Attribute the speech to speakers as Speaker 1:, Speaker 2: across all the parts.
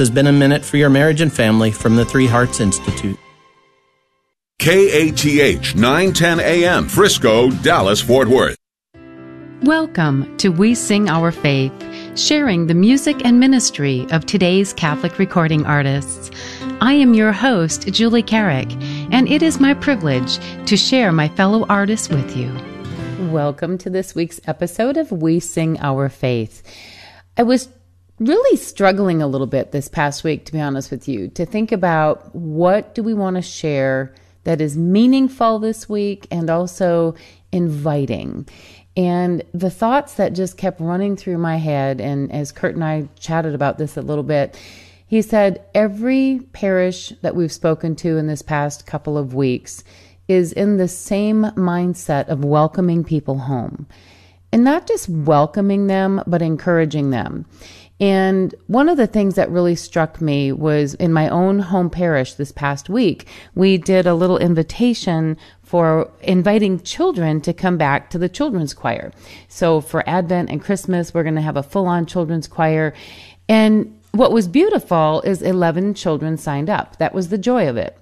Speaker 1: has been a minute for your marriage and family from the Three Hearts Institute.
Speaker 2: KATH 910 AM, Frisco, Dallas, Fort Worth.
Speaker 3: Welcome to We Sing Our Faith, sharing the music and ministry of today's Catholic recording artists. I am your host, Julie Carrick, and it is my privilege to share my fellow artists with you. Welcome to this week's episode of We Sing Our Faith. I was really struggling a little bit this past week, to be honest with you, to think about what do we want to share that is meaningful this week and also inviting. And the thoughts that just kept running through my head, and as Kurt and I chatted about this a little bit, he said, Every parish that we've spoken to in this past couple of weeks is in the same mindset of welcoming people home. And not just welcoming them, but encouraging them. And one of the things that really struck me was in my own home parish this past week, we did a little invitation for inviting children to come back to the children's choir. So for Advent and Christmas, we're going to have a full on children's choir. And what was beautiful is 11 children signed up. That was the joy of it.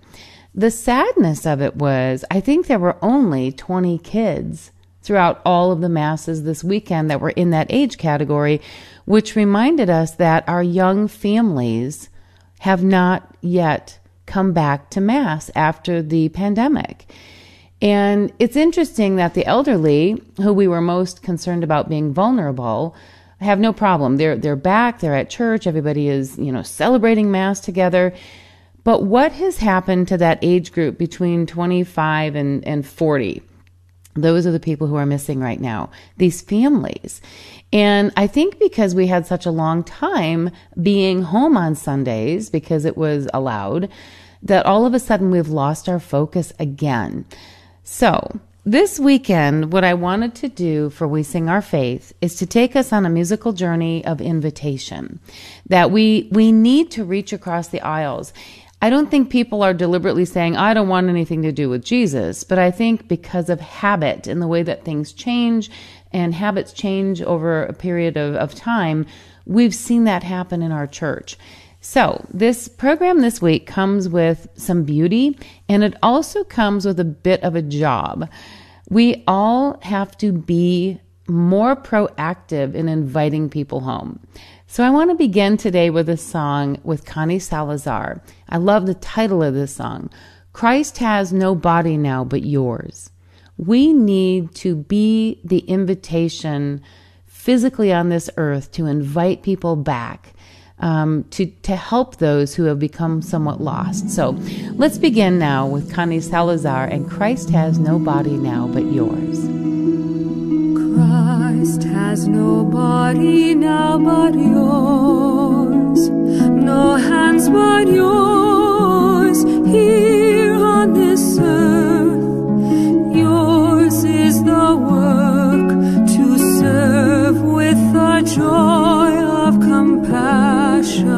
Speaker 3: The sadness of it was, I think there were only 20 kids throughout all of the masses this weekend that were in that age category, which reminded us that our young families have not yet come back to Mass after the pandemic. And it's interesting that the elderly, who we were most concerned about being vulnerable, have no problem. They're they're back, they're at church, everybody is, you know, celebrating mass together. But what has happened to that age group between 25 and, and 40? Those are the people who are missing right now, these families. And I think because we had such a long time being home on Sundays because it was allowed, that all of a sudden we've lost our focus again. So, this weekend, what I wanted to do for We Sing Our Faith is to take us on a musical journey of invitation. That we, we need to reach across the aisles. I don't think people are deliberately saying, I don't want anything to do with Jesus, but I think because of habit and the way that things change and habits change over a period of, of time, we've seen that happen in our church. So, this program this week comes with some beauty and it also comes with a bit of a job. We all have to be more proactive in inviting people home. So I want to begin today with a song with Connie Salazar. I love the title of this song. Christ has no body now but yours. We need to be the invitation physically on this earth to invite people back. Um, to, to help those who have become somewhat lost. So let's begin now with Connie Salazar and Christ has no body now but yours.
Speaker 4: Christ has no body now but yours, no hands but yours here on this earth. Yours is the work to serve with the joy of compassion.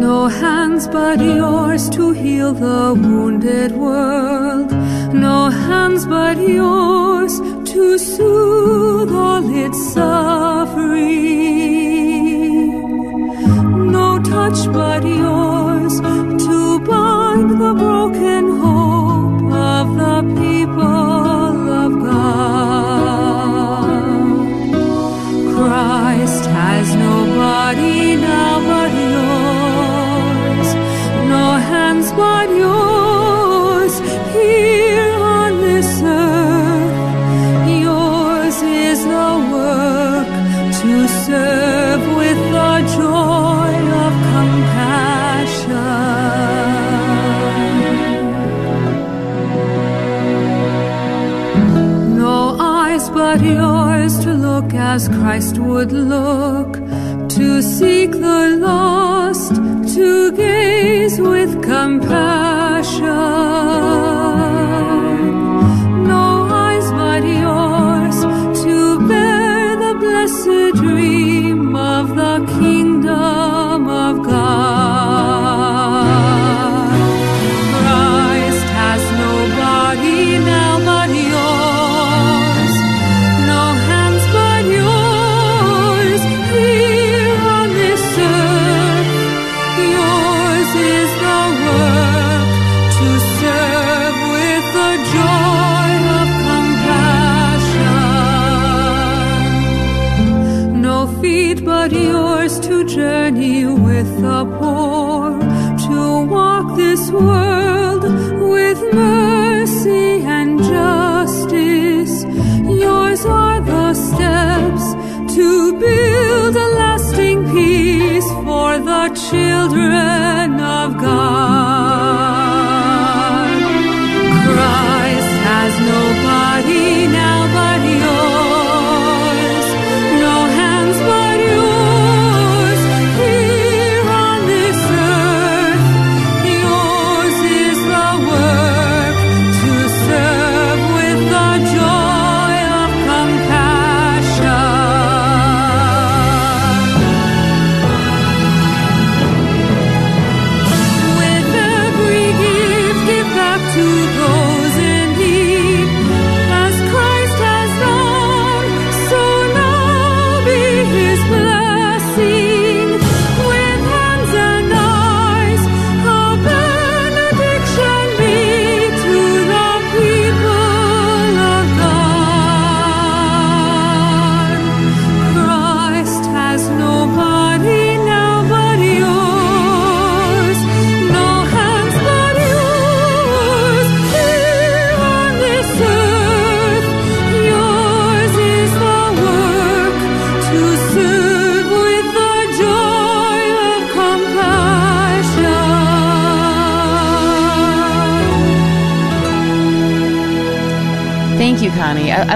Speaker 4: No hands but yours to heal the wounded world, no hands but yours to soothe all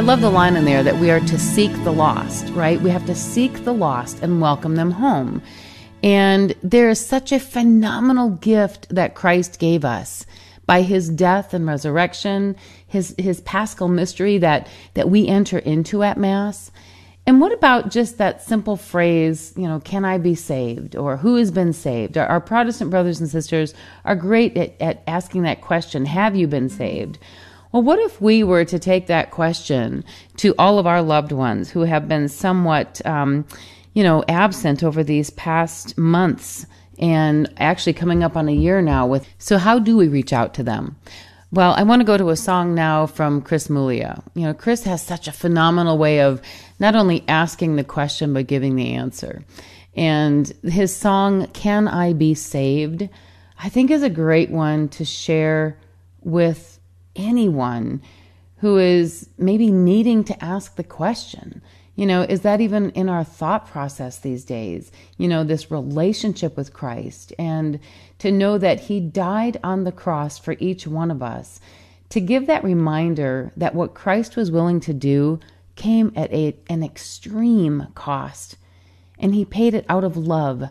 Speaker 3: love the line in there that we are to seek the lost, right? We have to seek the lost and welcome them home. And there is such a phenomenal gift that Christ gave us by his death and resurrection, his, his paschal mystery that, that we enter into at Mass. And what about just that simple phrase, you know, can I be saved? Or who has been saved? Our, our Protestant brothers and sisters are great at, at asking that question Have you been saved? Well, what if we were to take that question to all of our loved ones who have been somewhat, um, you know, absent over these past months and actually coming up on a year now with, so how do we reach out to them? Well, I want to go to a song now from Chris Muglia. You know, Chris has such a phenomenal way of not only asking the question, but giving the answer. And his song, Can I Be Saved? I think is a great one to share with anyone who is maybe needing to ask the question. You know, is that even in our thought process these days? You know, this relationship with Christ and to know that He died on the cross for each one of us. To give that reminder that what Christ was willing to do came at a, an extreme cost and He paid it out of love.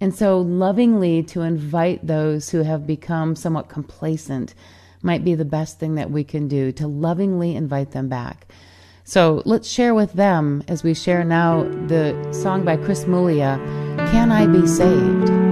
Speaker 3: And so, lovingly to invite those who have become somewhat complacent might be the best thing that we can do to lovingly invite them back. So let's share with them as we share now the song by Chris Muglia, Can I Be Saved?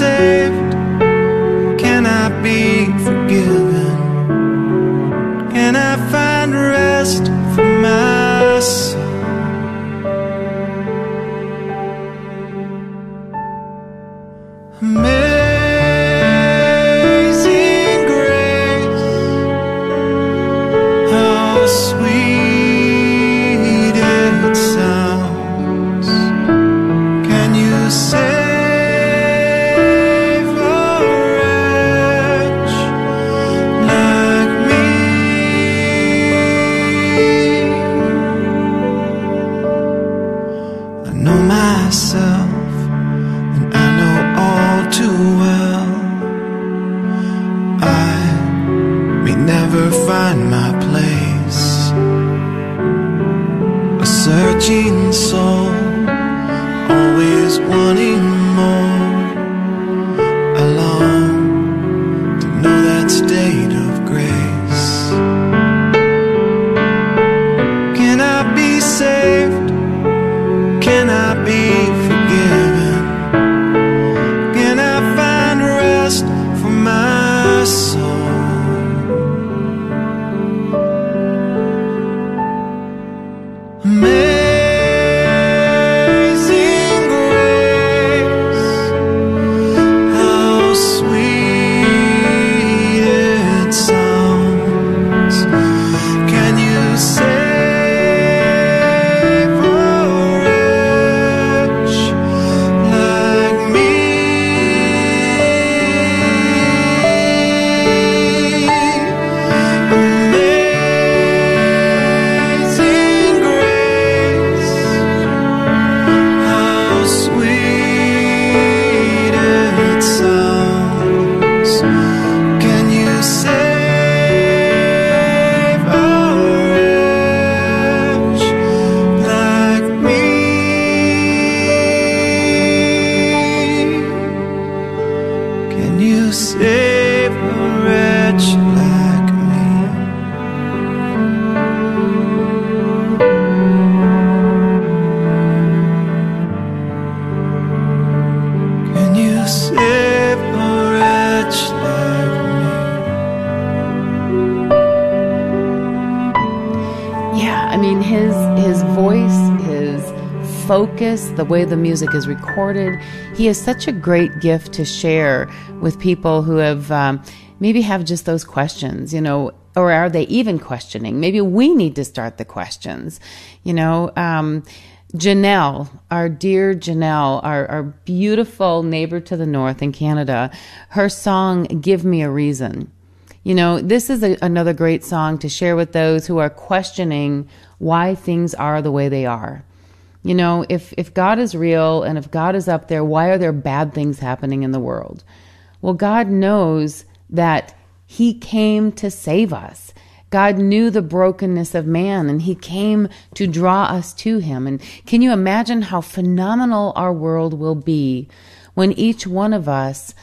Speaker 5: Be
Speaker 3: way the music is recorded, he has such a great gift to share with people who have um, maybe have just those questions, you know, or are they even questioning? Maybe we need to start the questions, you know. Um, Janelle, our dear Janelle, our, our beautiful neighbor to the north in Canada, her song "Give Me a Reason." You know, this is a, another great song to share with those who are questioning why things are the way they are. You know, if, if God is real and if God is up there, why are there bad things happening in the world? Well, God knows that He came to save us. God knew the brokenness of man and He came to draw us to Him. And can you imagine how phenomenal our world will be when each one of us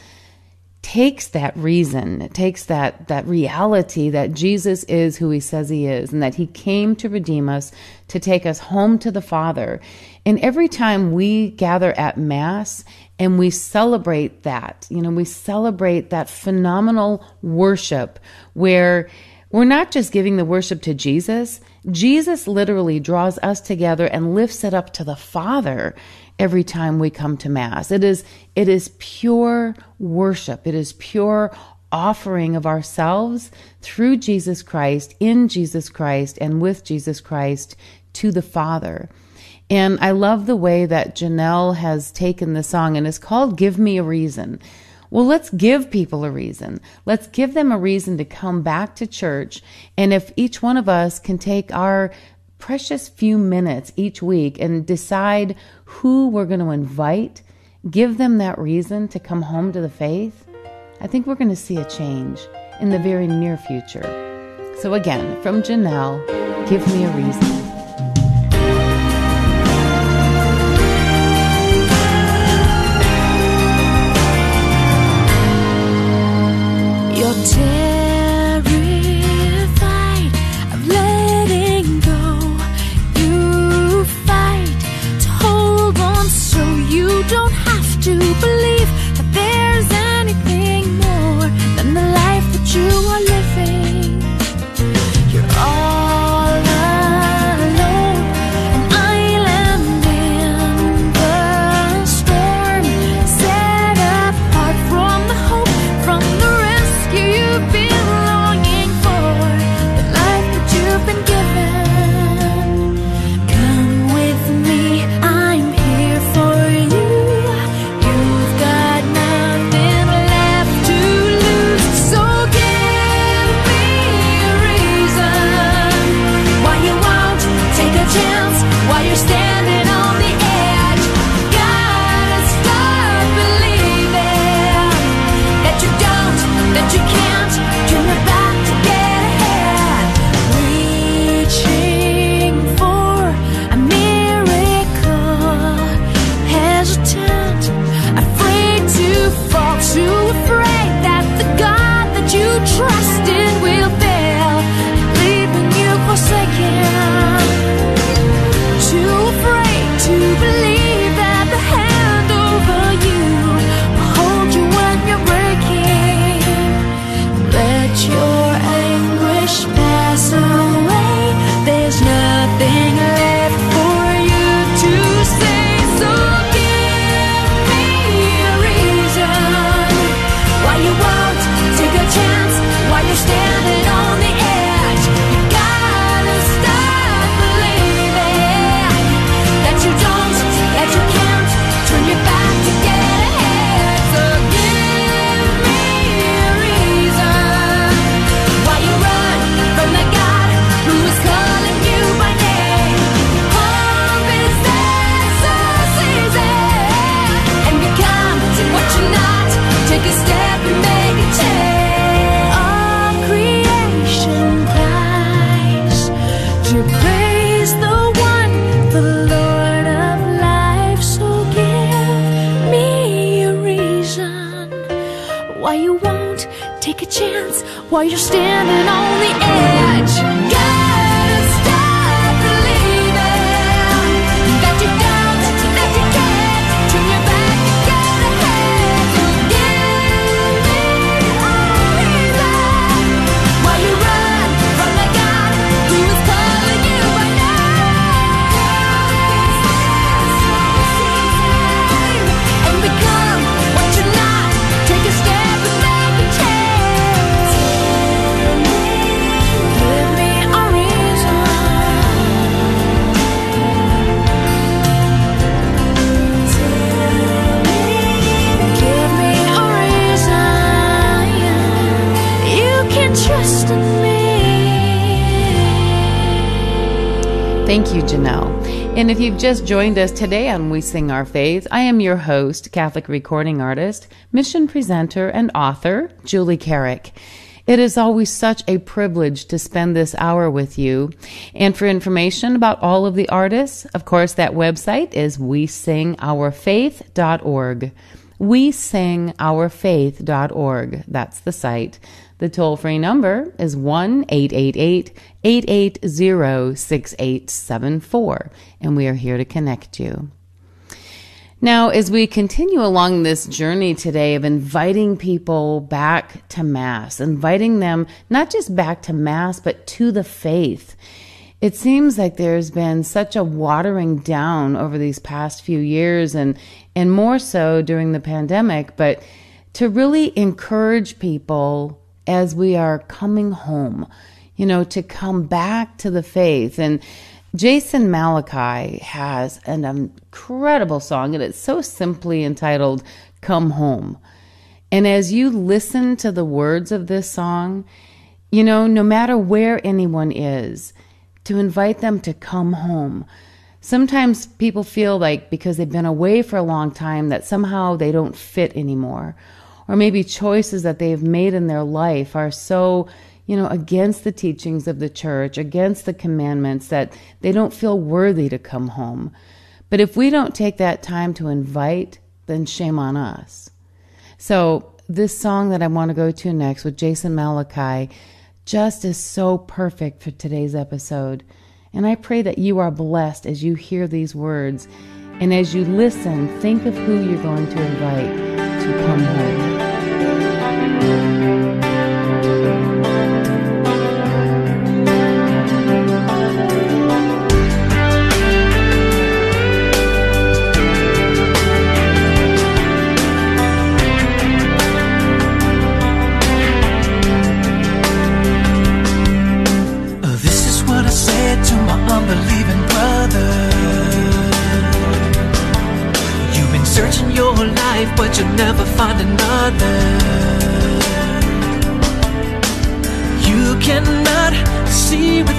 Speaker 3: takes that reason, takes that, that reality that Jesus is who he says he is and that he came to redeem us, to take us home to the Father. And every time we gather at Mass and we celebrate that, you know, we celebrate that phenomenal worship where we're not just giving the worship to Jesus, Jesus literally draws us together and lifts it up to the Father every time we come to mass. It is it is pure worship. It is pure offering of ourselves through Jesus Christ, in Jesus Christ and with Jesus Christ to the Father. And I love the way that Janelle has taken the song and it's called Give Me a Reason. Well, let's give people a reason. Let's give them a reason to come back to church. And if each one of us can take our precious few minutes each week and decide who we're going to invite, give them that reason to come home to the faith, I think we're going to see a change in the very near future. So, again, from Janelle, give me a reason. Thank you, Janelle. And if you've just joined us today on We Sing Our Faith, I am your host, Catholic recording artist, mission presenter, and author, Julie Carrick. It is always such a privilege to spend this hour with you. And for information about all of the artists, of course, that website is wesingourfaith.org. Wesingourfaith.org. That's the site. The toll free number is 1 888 880 6874, and we are here to connect you. Now, as we continue along this journey today of inviting people back to Mass, inviting them not just back to Mass, but to the faith, it seems like there's been such a watering down over these past few years and, and more so during the pandemic, but to really encourage people as we are coming home, you know, to come back to the faith. And Jason Malachi has an incredible song, and it's so simply entitled Come Home. And as you listen to the words of this song, you know, no matter where anyone is, to invite them to come home. Sometimes people feel like because they've been away for a long time that somehow they don't fit anymore. Or maybe choices that they've made in their life are so, you know, against the teachings of the church, against the commandments that they don't feel worthy to come home. But if we don't take that time to invite, then shame on us. So, this song that I want to go to next with Jason Malachi just is so perfect for today's episode. And I pray that you are blessed as you hear these words. And as you listen, think of who you're going to invite to come home.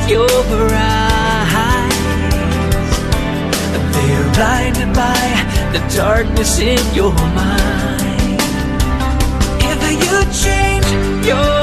Speaker 6: Your eyes. They're blinded by the darkness in your mind. If you change your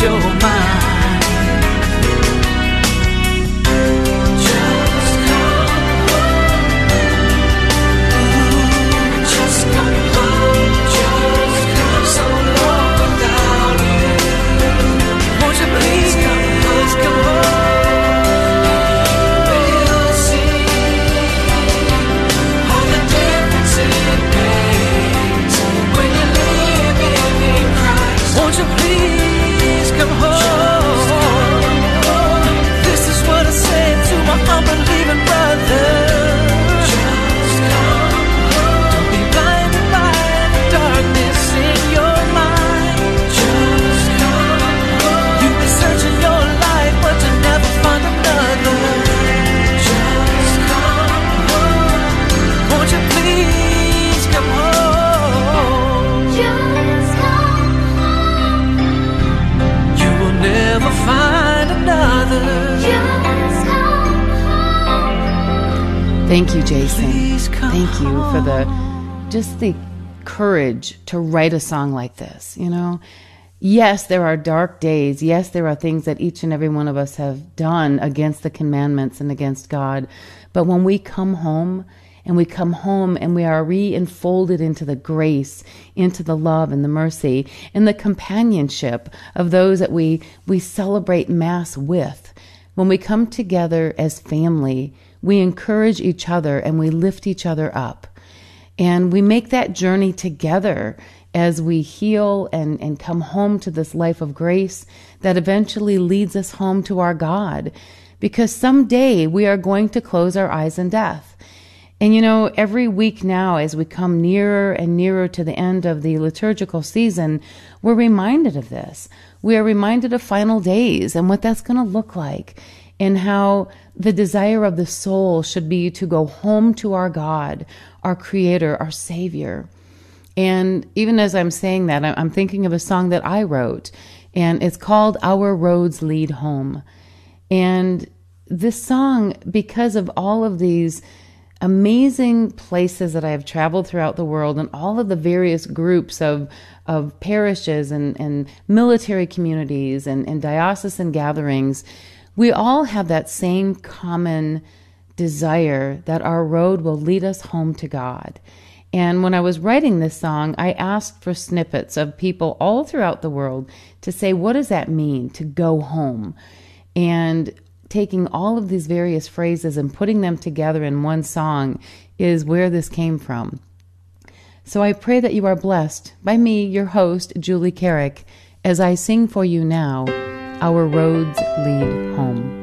Speaker 6: change
Speaker 3: courage to write a song like this, you know. Yes, there are dark days. Yes, there are things that each and every one of us have done against the commandments and against God. But when we come home and we come home and we are re-enfolded into the grace, into the love and the mercy and the companionship of those that we, we celebrate Mass with, when we come together as family, we encourage each other and we lift each other up. And we make that journey together as we heal and, and come home to this life of grace that eventually leads us home to our God. Because someday we are going to close our eyes in death. And you know, every week now, as we come nearer and nearer to the end of the liturgical season, we're reminded of this. We are reminded of final days and what that's going to look like, and how the desire of the soul should be to go home to our God, our Creator, our Savior. And even as I'm saying that, I'm thinking of a song that I wrote, and it's called Our Roads Lead Home. And this song, because of all of these amazing places that I have traveled throughout the world and all of the various groups of, of parishes and, and military communities and, and diocesan gatherings, we all have that same common desire that our road will lead us home to God. And when I was writing this song, I asked for snippets of people all throughout the world to say, what does that mean to go home? And taking all of these various phrases and putting them together in one song is where this came from. So I pray that you are blessed by me, your host, Julie Carrick, as I sing for you now, Our Roads Lead Home.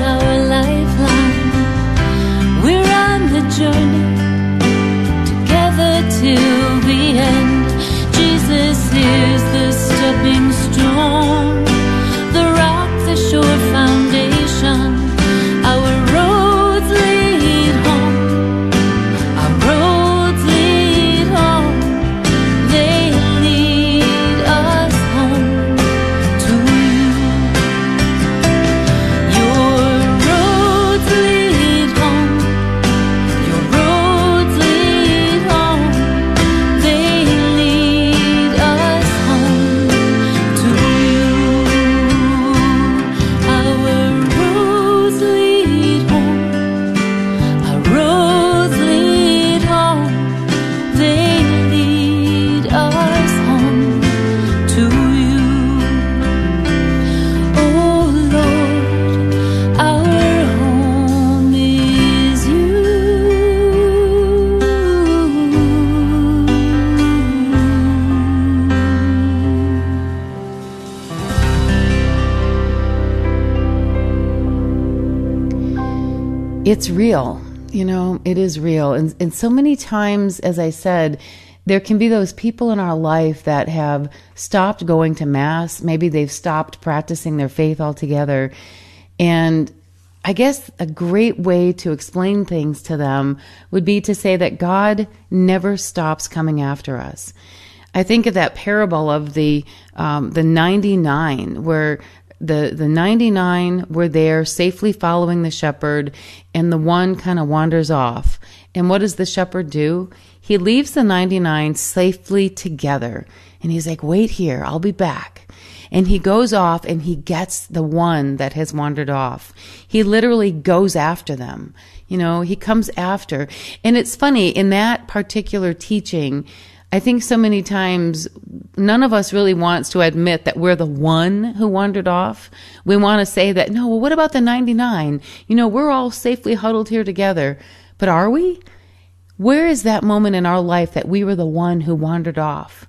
Speaker 7: our lifeline. We're on the
Speaker 3: journey. It is real. And, and so many times, as I said, there can be those people in our life that have stopped going to Mass. Maybe they've stopped practicing their faith altogether. And I guess a great way to explain things to them would be to say that God never stops coming after us. I think of that parable of the um, the ninety nine, where the the 99 were there safely following the shepherd and the one kind of wanders off. And what does the shepherd do? He leaves the 99 safely together and he's like wait here i'll be back. And he goes off and he gets the one that has wandered off. He literally goes after them. You know he comes after. And it's funny in that particular teaching I think so many times none of us really wants to admit that we're the one who wandered off. We want to say that, no, well, what about the 99? You know, we're all safely huddled here together. But are we? Where is that moment in our life that we were the one who wandered off?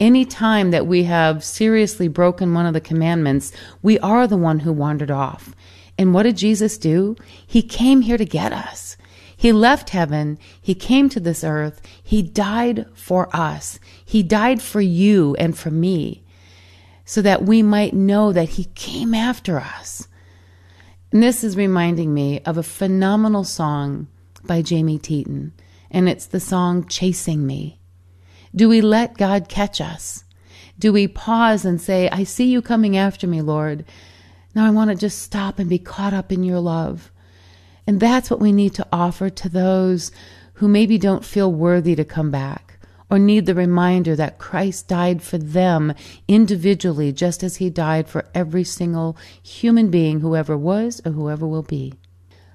Speaker 3: Any time that we have seriously broken one of the commandments, we are the one who wandered off. And what did Jesus do? He came here to get us. He left heaven. He came to this earth. He died for us. He died for you and for me so that we might know that He came after us. And this is reminding me of a phenomenal song by Jamie Teton, and it's the song Chasing Me. Do we let God catch us? Do we pause and say, I see you coming after me, Lord. Now I want to just stop and be caught up in your love. And that's what we need to offer to those who maybe don't feel worthy to come back or need the reminder that Christ died for them individually, just as he died for every single human being, whoever was or whoever will be.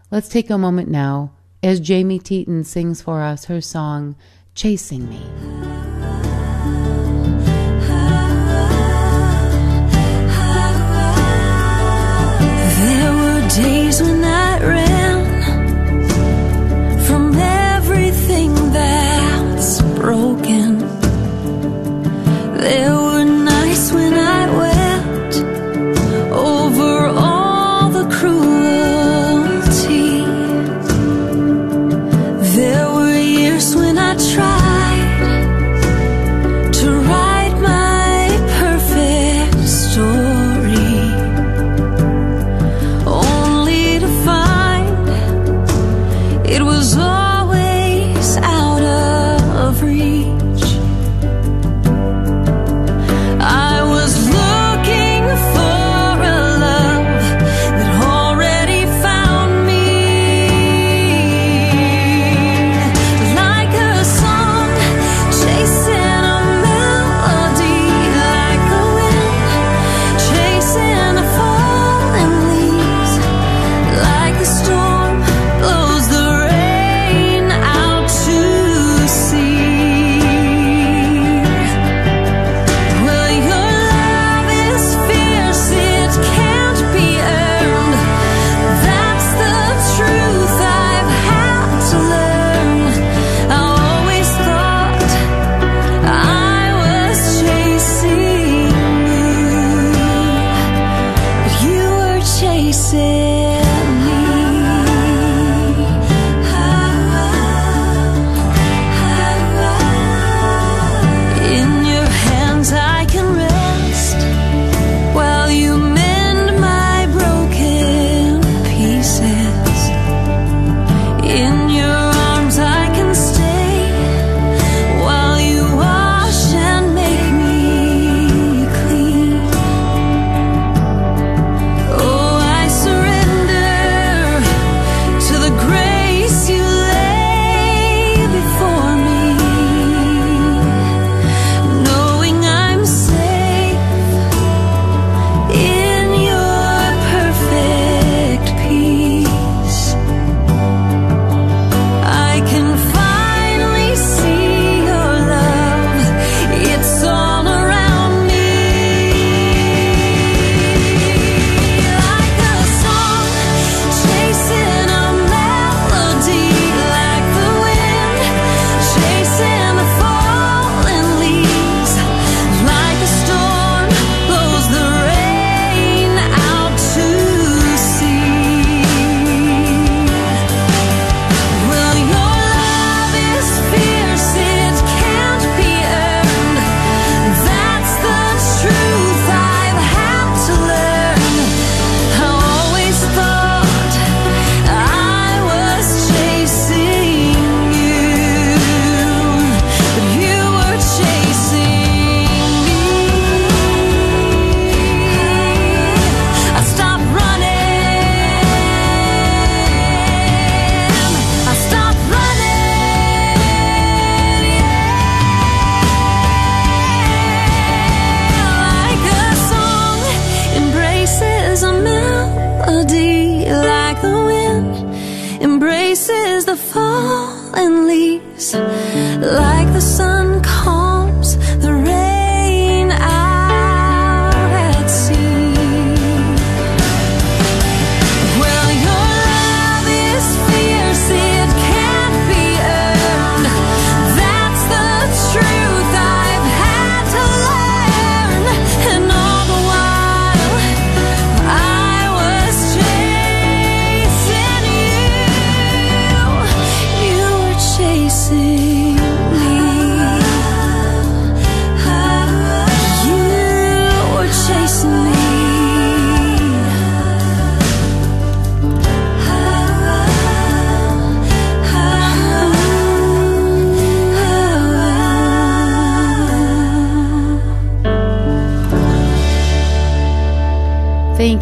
Speaker 3: Let's take a moment now as Jamie Teton sings for us her song, Chasing Me.
Speaker 4: Days when I ran There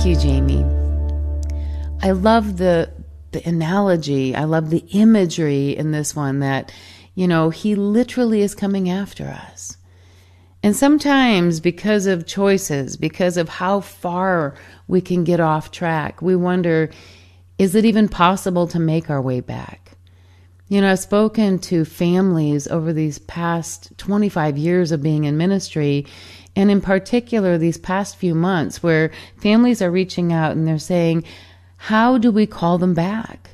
Speaker 3: Thank you, Jamie. I love the the analogy. I love the imagery in this one that, you know, he literally is coming after us. And sometimes because of choices, because of how far we can get off track, we wonder, is it even possible to make our way back? You know, I've spoken to families over these past 25 years of being in ministry, and in particular, these past few months, where families are reaching out and they're saying, How do we call them back?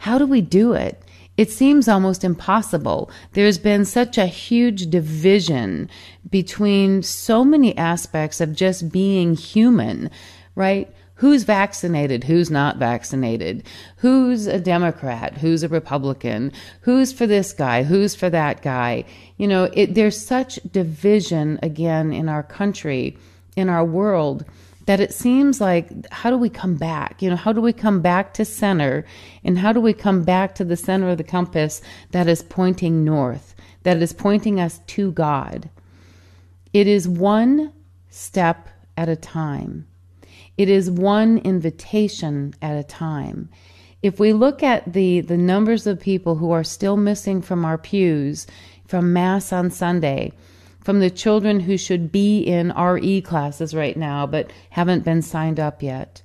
Speaker 3: How do we do it? It seems almost impossible. There's been such a huge division between so many aspects of just being human, right? Who's vaccinated? Who's not vaccinated? Who's a Democrat? Who's a Republican? Who's for this guy? Who's for that guy? You know, it, there's such division again in our country, in our world, that it seems like how do we come back? You know, how do we come back to center? And how do we come back to the center of the compass that is pointing north, that is pointing us to God? It is one step at a time. It is one invitation at a time. If we look at the, the numbers of people who are still missing from our pews, from Mass on Sunday, from the children who should be in RE classes right now but haven't been signed up yet,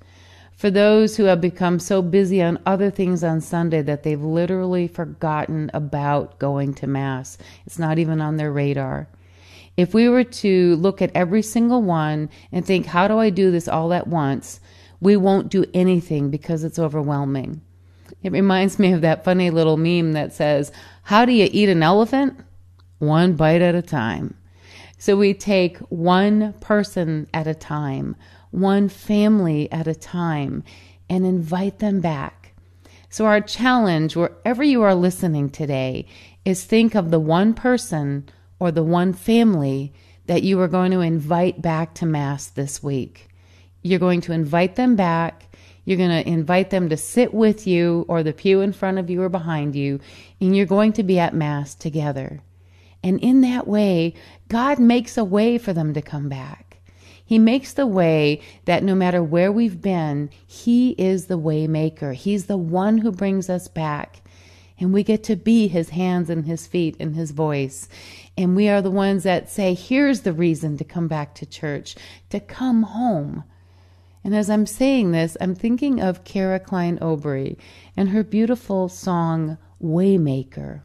Speaker 3: for those who have become so busy on other things on Sunday that they've literally forgotten about going to Mass, it's not even on their radar. If we were to look at every single one and think, how do I do this all at once? We won't do anything because it's overwhelming. It reminds me of that funny little meme that says, How do you eat an elephant? One bite at a time. So we take one person at a time, one family at a time, and invite them back. So, our challenge, wherever you are listening today, is think of the one person or the one family that you are going to invite back to Mass this week. You're going to invite them back. You're going to invite them to sit with you or the pew in front of you or behind you, and you're going to be at Mass together. And in that way, God makes a way for them to come back. He makes the way that no matter where we've been, He is the way maker. He's the one who brings us back. And we get to be His hands and His feet and His voice. And we are the ones that say, here's the reason to come back to church, to come home. And as I'm saying this, I'm thinking of Kara Klein Obery and her beautiful song, Waymaker.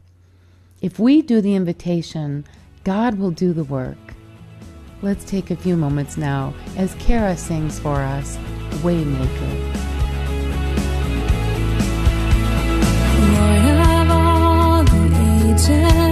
Speaker 3: If we do the invitation, God will do the work. Let's take a few moments now as Kara sings for us, Waymaker.
Speaker 7: Lord of all the ages,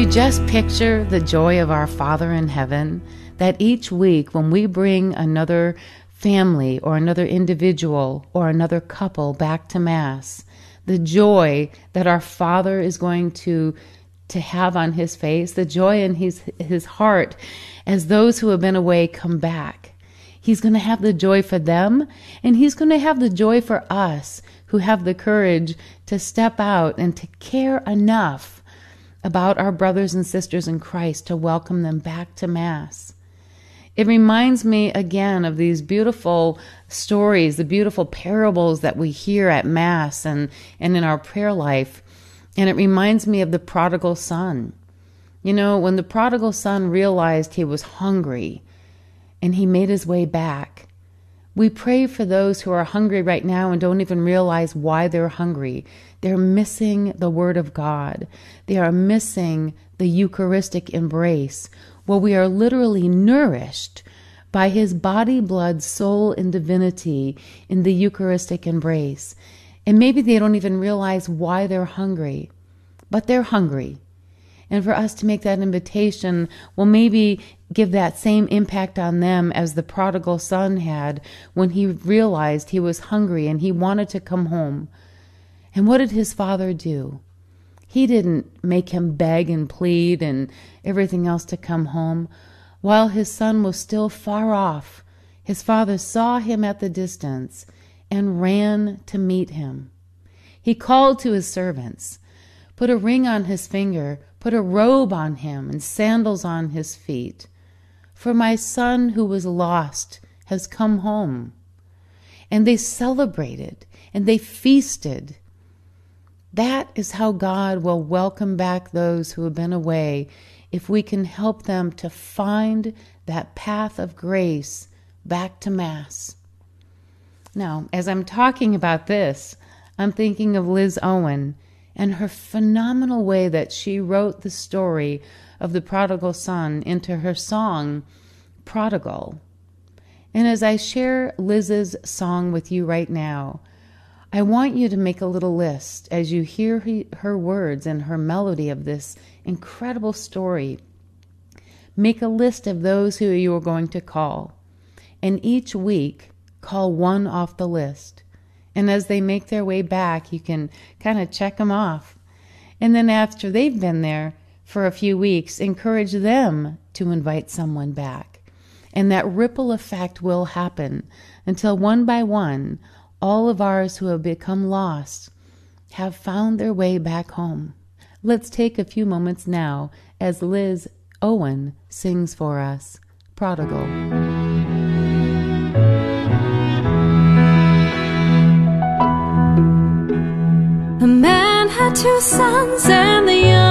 Speaker 7: you
Speaker 3: just picture the joy of our Father in heaven that each week when we bring another family or another individual or another couple back to Mass, the joy that our Father is going to to have on his face, the joy in his his heart as those who have been away come back. He's going to have the joy for them and he's going to have the joy for us who have the courage to step out and to care enough about our brothers and sisters in Christ to welcome them back to mass. It reminds me again of these beautiful stories, the beautiful parables that we hear at Mass and, and in our prayer life. And it reminds me of the prodigal son. You know, when the prodigal son realized he was hungry and he made his way back, we pray for those who are hungry right now and don't even realize why they're hungry. They're missing the Word of God, they are missing the Eucharistic embrace where we are literally nourished by his body, blood, soul, and divinity in the Eucharistic embrace. And maybe they don't even realize why they're hungry, but they're hungry. And for us to make that invitation well maybe give that same impact on them as the prodigal son had when he realized he was hungry and he wanted to come home. And what did his father do? He didn't make him beg and plead and everything else to come home. While his son was still far off, his father saw him at the distance and ran to meet him. He called to his servants, put a ring on his finger, put a robe on him, and sandals on his feet. For my son who was lost has come home. And they celebrated and they feasted that is how God will welcome back those who have been away if we can help them to find that path of grace back to Mass. Now, as I'm talking about this, I'm thinking of Liz Owen and her phenomenal way that she wrote the story of the prodigal son into her song, Prodigal. And as I share Liz's song with you right now, I want you to make a little list as you hear her words and her melody of this incredible story. Make a list of those who you are going to call. And each week, call one off the list. And as they make their way back, you can kind of check them off. And then after they've been there for a few weeks, encourage them to invite someone back. And that ripple effect will happen until one by one, all of ours who have become lost have found their way back home. Let's take a few moments now as Liz Owen sings for us Prodigal.
Speaker 4: A man had two sons, and the younger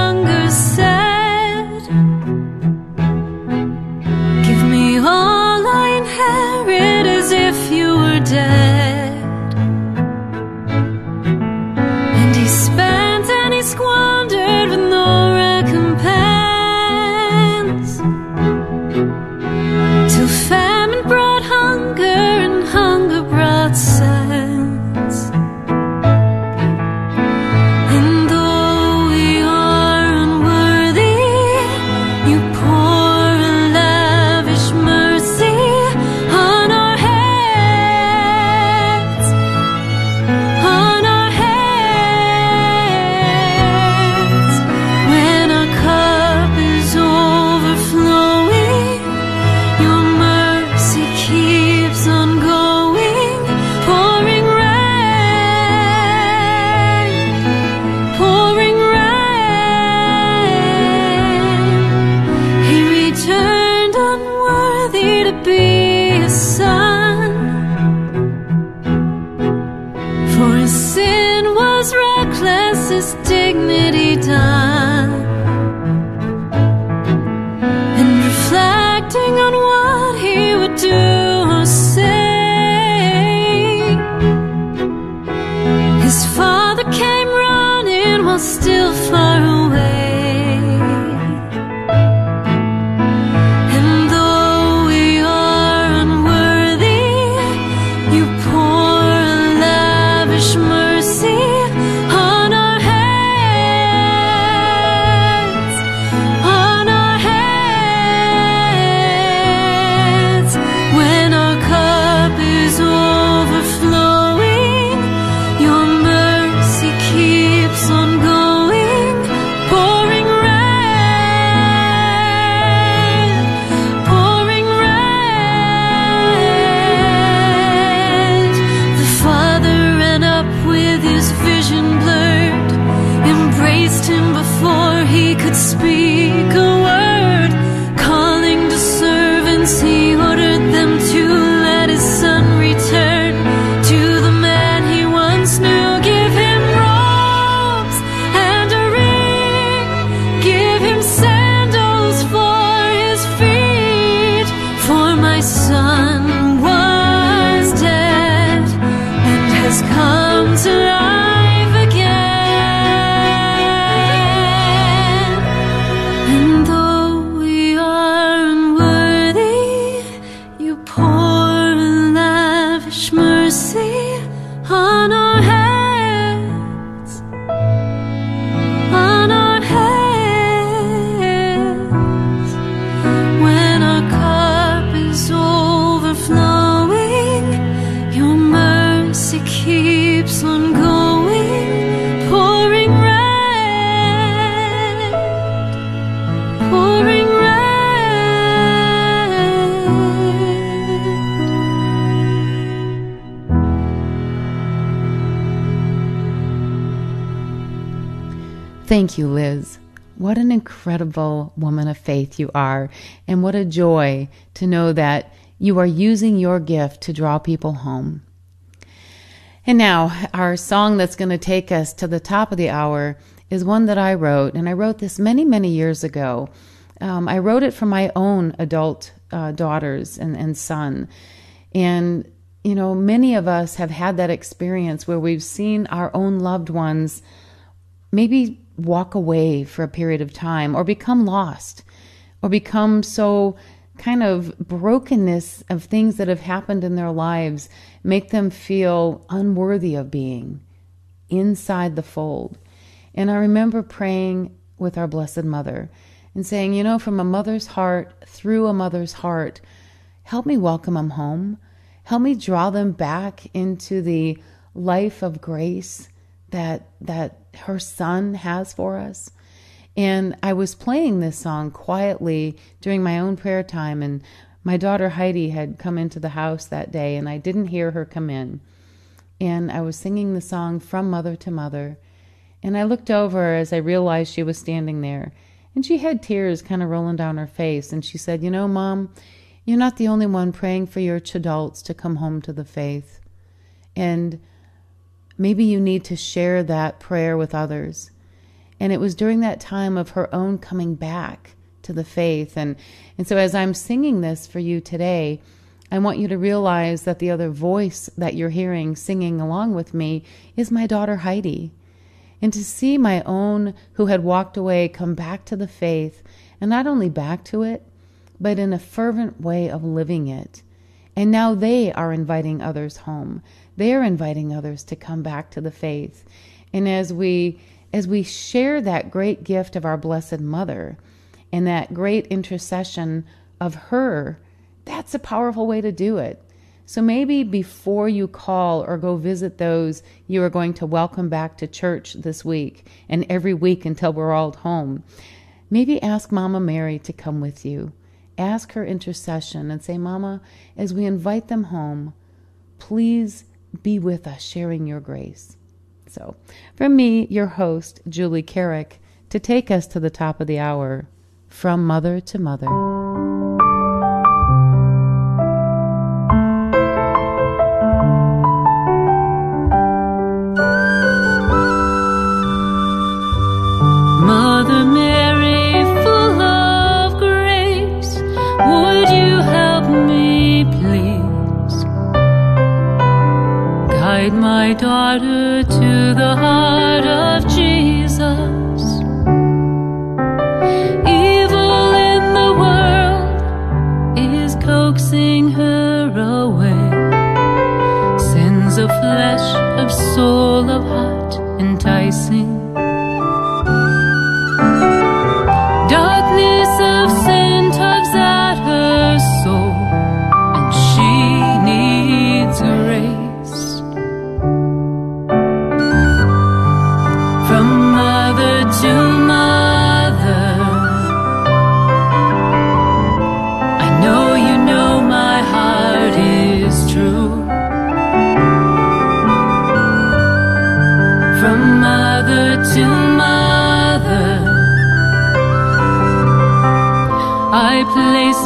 Speaker 3: incredible woman of faith you are, and what a joy to know that you are using your gift to draw people home. And now, our song that's going to take us to the top of the hour is one that I wrote, and I wrote this many, many years ago. Um, I wrote it for my own adult uh, daughters and, and son. And, you know, many of us have had that experience where we've seen our own loved ones maybe walk away for a period of time or become lost or become so kind of brokenness of things that have happened in their lives make them feel unworthy of being inside the fold. And I remember praying with our Blessed Mother and saying, you know, from a mother's heart, through a mother's heart, help me welcome them home. Help me draw them back into the life of grace that that her son has for us. And I was playing this song quietly during my own prayer time, and my daughter Heidi had come into the house that day, and I didn't hear her come in. And I was singing the song From Mother to Mother. And I looked over as I realized she was standing there, and she had tears kind of rolling down her face. And she said, You know, Mom, you're not the only one praying for your adults to come home to the faith. And Maybe you need to share that prayer with others. And it was during that time of her own coming back to the faith. And, and so, as I'm singing this for you today, I want you to realize that the other voice that you're hearing singing along with me is my daughter Heidi. And to see my own who had walked away come back to the faith, and not only back to it, but in a fervent way of living it. And now they are inviting others home they're inviting others to come back to the faith. And as we as we share that great gift of our blessed mother and that great intercession of her, that's a powerful way to do it. So maybe before you call or go visit those you are going to welcome back to church this week and every week until we're all home, maybe ask Mama Mary to come with you. Ask her intercession and say, Mama, as we invite them home, please be with us, sharing your grace. So, from me, your host, Julie Carrick, to take us to the top of the hour, from mother to mother.
Speaker 4: Guide my daughter to the heart of Jesus. Evil in the world is coaxing her away. Sins of flesh, of soul, of heart, enticing.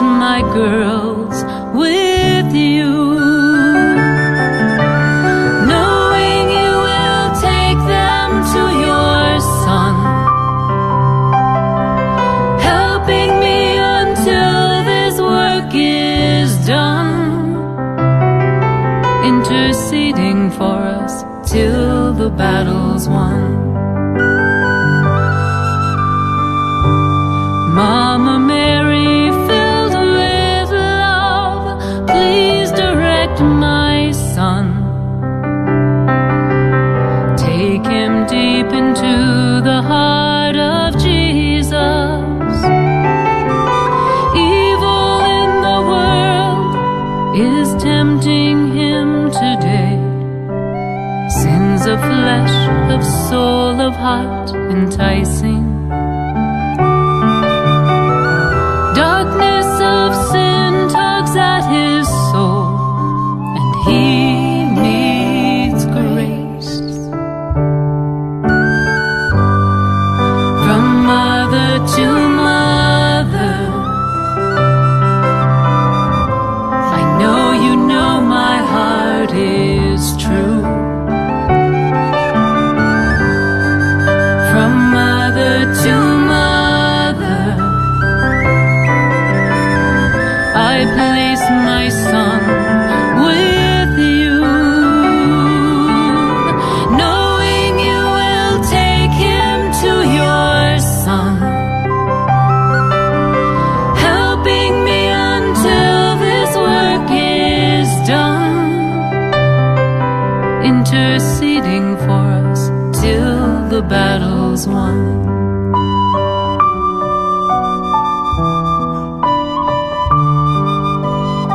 Speaker 4: My girls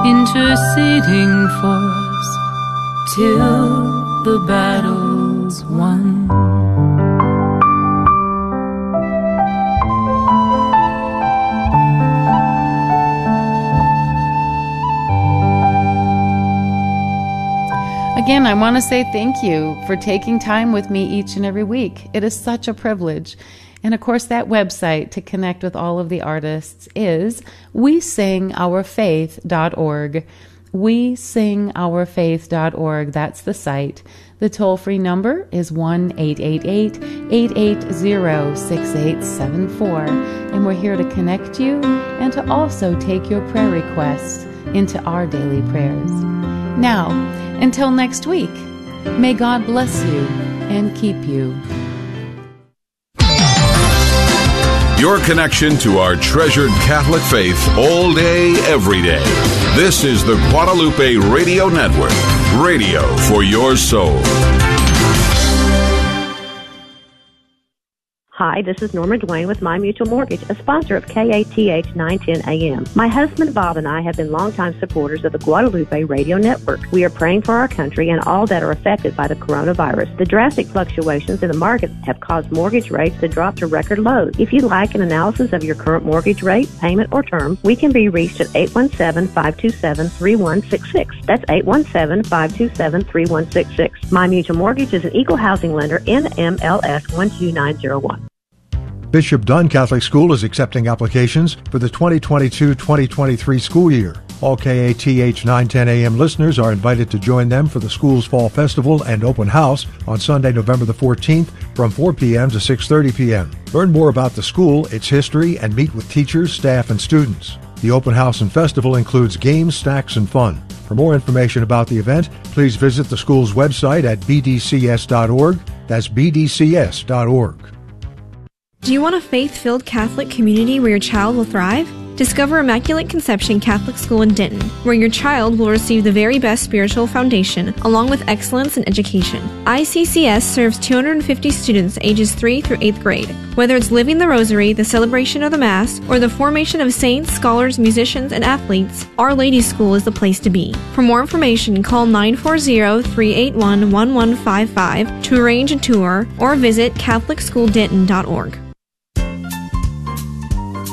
Speaker 4: interceding for us till the battle's won.
Speaker 3: Again, I want to say thank you for taking time with me each and every week. It is such a privilege. And of course, that website to connect with all of the artists is we sing wesingourfaith.org. We sing wesingourfaith.org. That's the site. The toll free number is 1 888 880 6874. And we're here to connect you and to also take your prayer requests into our daily prayers. Now, until next week, may God bless you and keep you.
Speaker 2: Your connection to our treasured Catholic faith all day, every day. This is the Guadalupe Radio Network, radio for your soul.
Speaker 8: Hi, this is Norma Dwayne with My Mutual Mortgage, a sponsor of KATH 910 AM. My husband Bob and I have been longtime supporters of the Guadalupe Radio Network. We are praying for our country and all that are affected by the coronavirus. The drastic fluctuations in the market have caused mortgage rates to drop to record lows. If you'd like an analysis of your current mortgage rate, payment, or term, we can be reached at 817-527-3166. That's 817-527-3166. My Mutual Mortgage is an equal housing lender, NMLS 12901.
Speaker 9: Bishop Dunne Catholic School is accepting applications for the 2022-2023 school year. All KATH 910 AM listeners are invited to join them for the school's fall festival and open house on Sunday, November the 14th from 4 p.m. to 6:30 p.m. Learn more about the school, its history, and meet with teachers, staff, and students. The open house and festival includes games, snacks, and fun. For more information about the event, please visit the school's website at bdcs.org. That's bdcs.org.
Speaker 10: Do you want a faith filled Catholic community where your child will thrive? Discover Immaculate Conception Catholic School in Denton, where your child will receive the very best spiritual foundation, along with excellence in education. ICCS serves 250 students ages 3 through 8th grade. Whether it's living the rosary, the celebration of the Mass, or the formation of saints, scholars, musicians, and athletes, Our Lady School is the place to be. For more information, call 940 381 1155 to arrange a tour or visit CatholicSchoolDenton.org.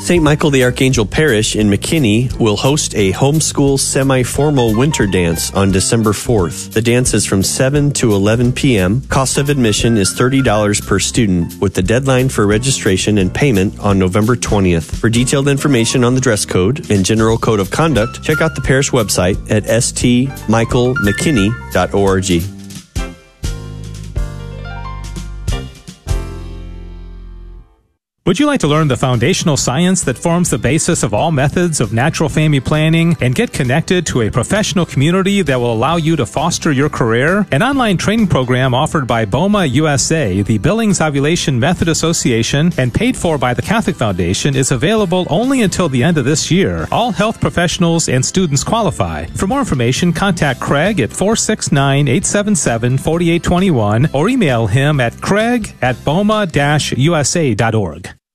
Speaker 11: St. Michael the Archangel Parish in McKinney will host a homeschool semi formal winter dance on December 4th. The dance is from 7 to 11 p.m. Cost of admission is $30 per student, with the deadline for registration and payment on November 20th. For detailed information on the dress code and general code of conduct, check out the parish website at stmichaelmckinney.org.
Speaker 12: Would you like to learn the foundational science that forms the basis of all methods of natural family planning and get connected to a professional community that will allow you to foster your career? An online training program offered by BOMA USA, the Billings Ovulation Method Association, and paid for by the Catholic Foundation is available only until the end of this year. All health professionals and students qualify. For more information, contact Craig at 469-877-4821 or email him at craig at boma-usa.org.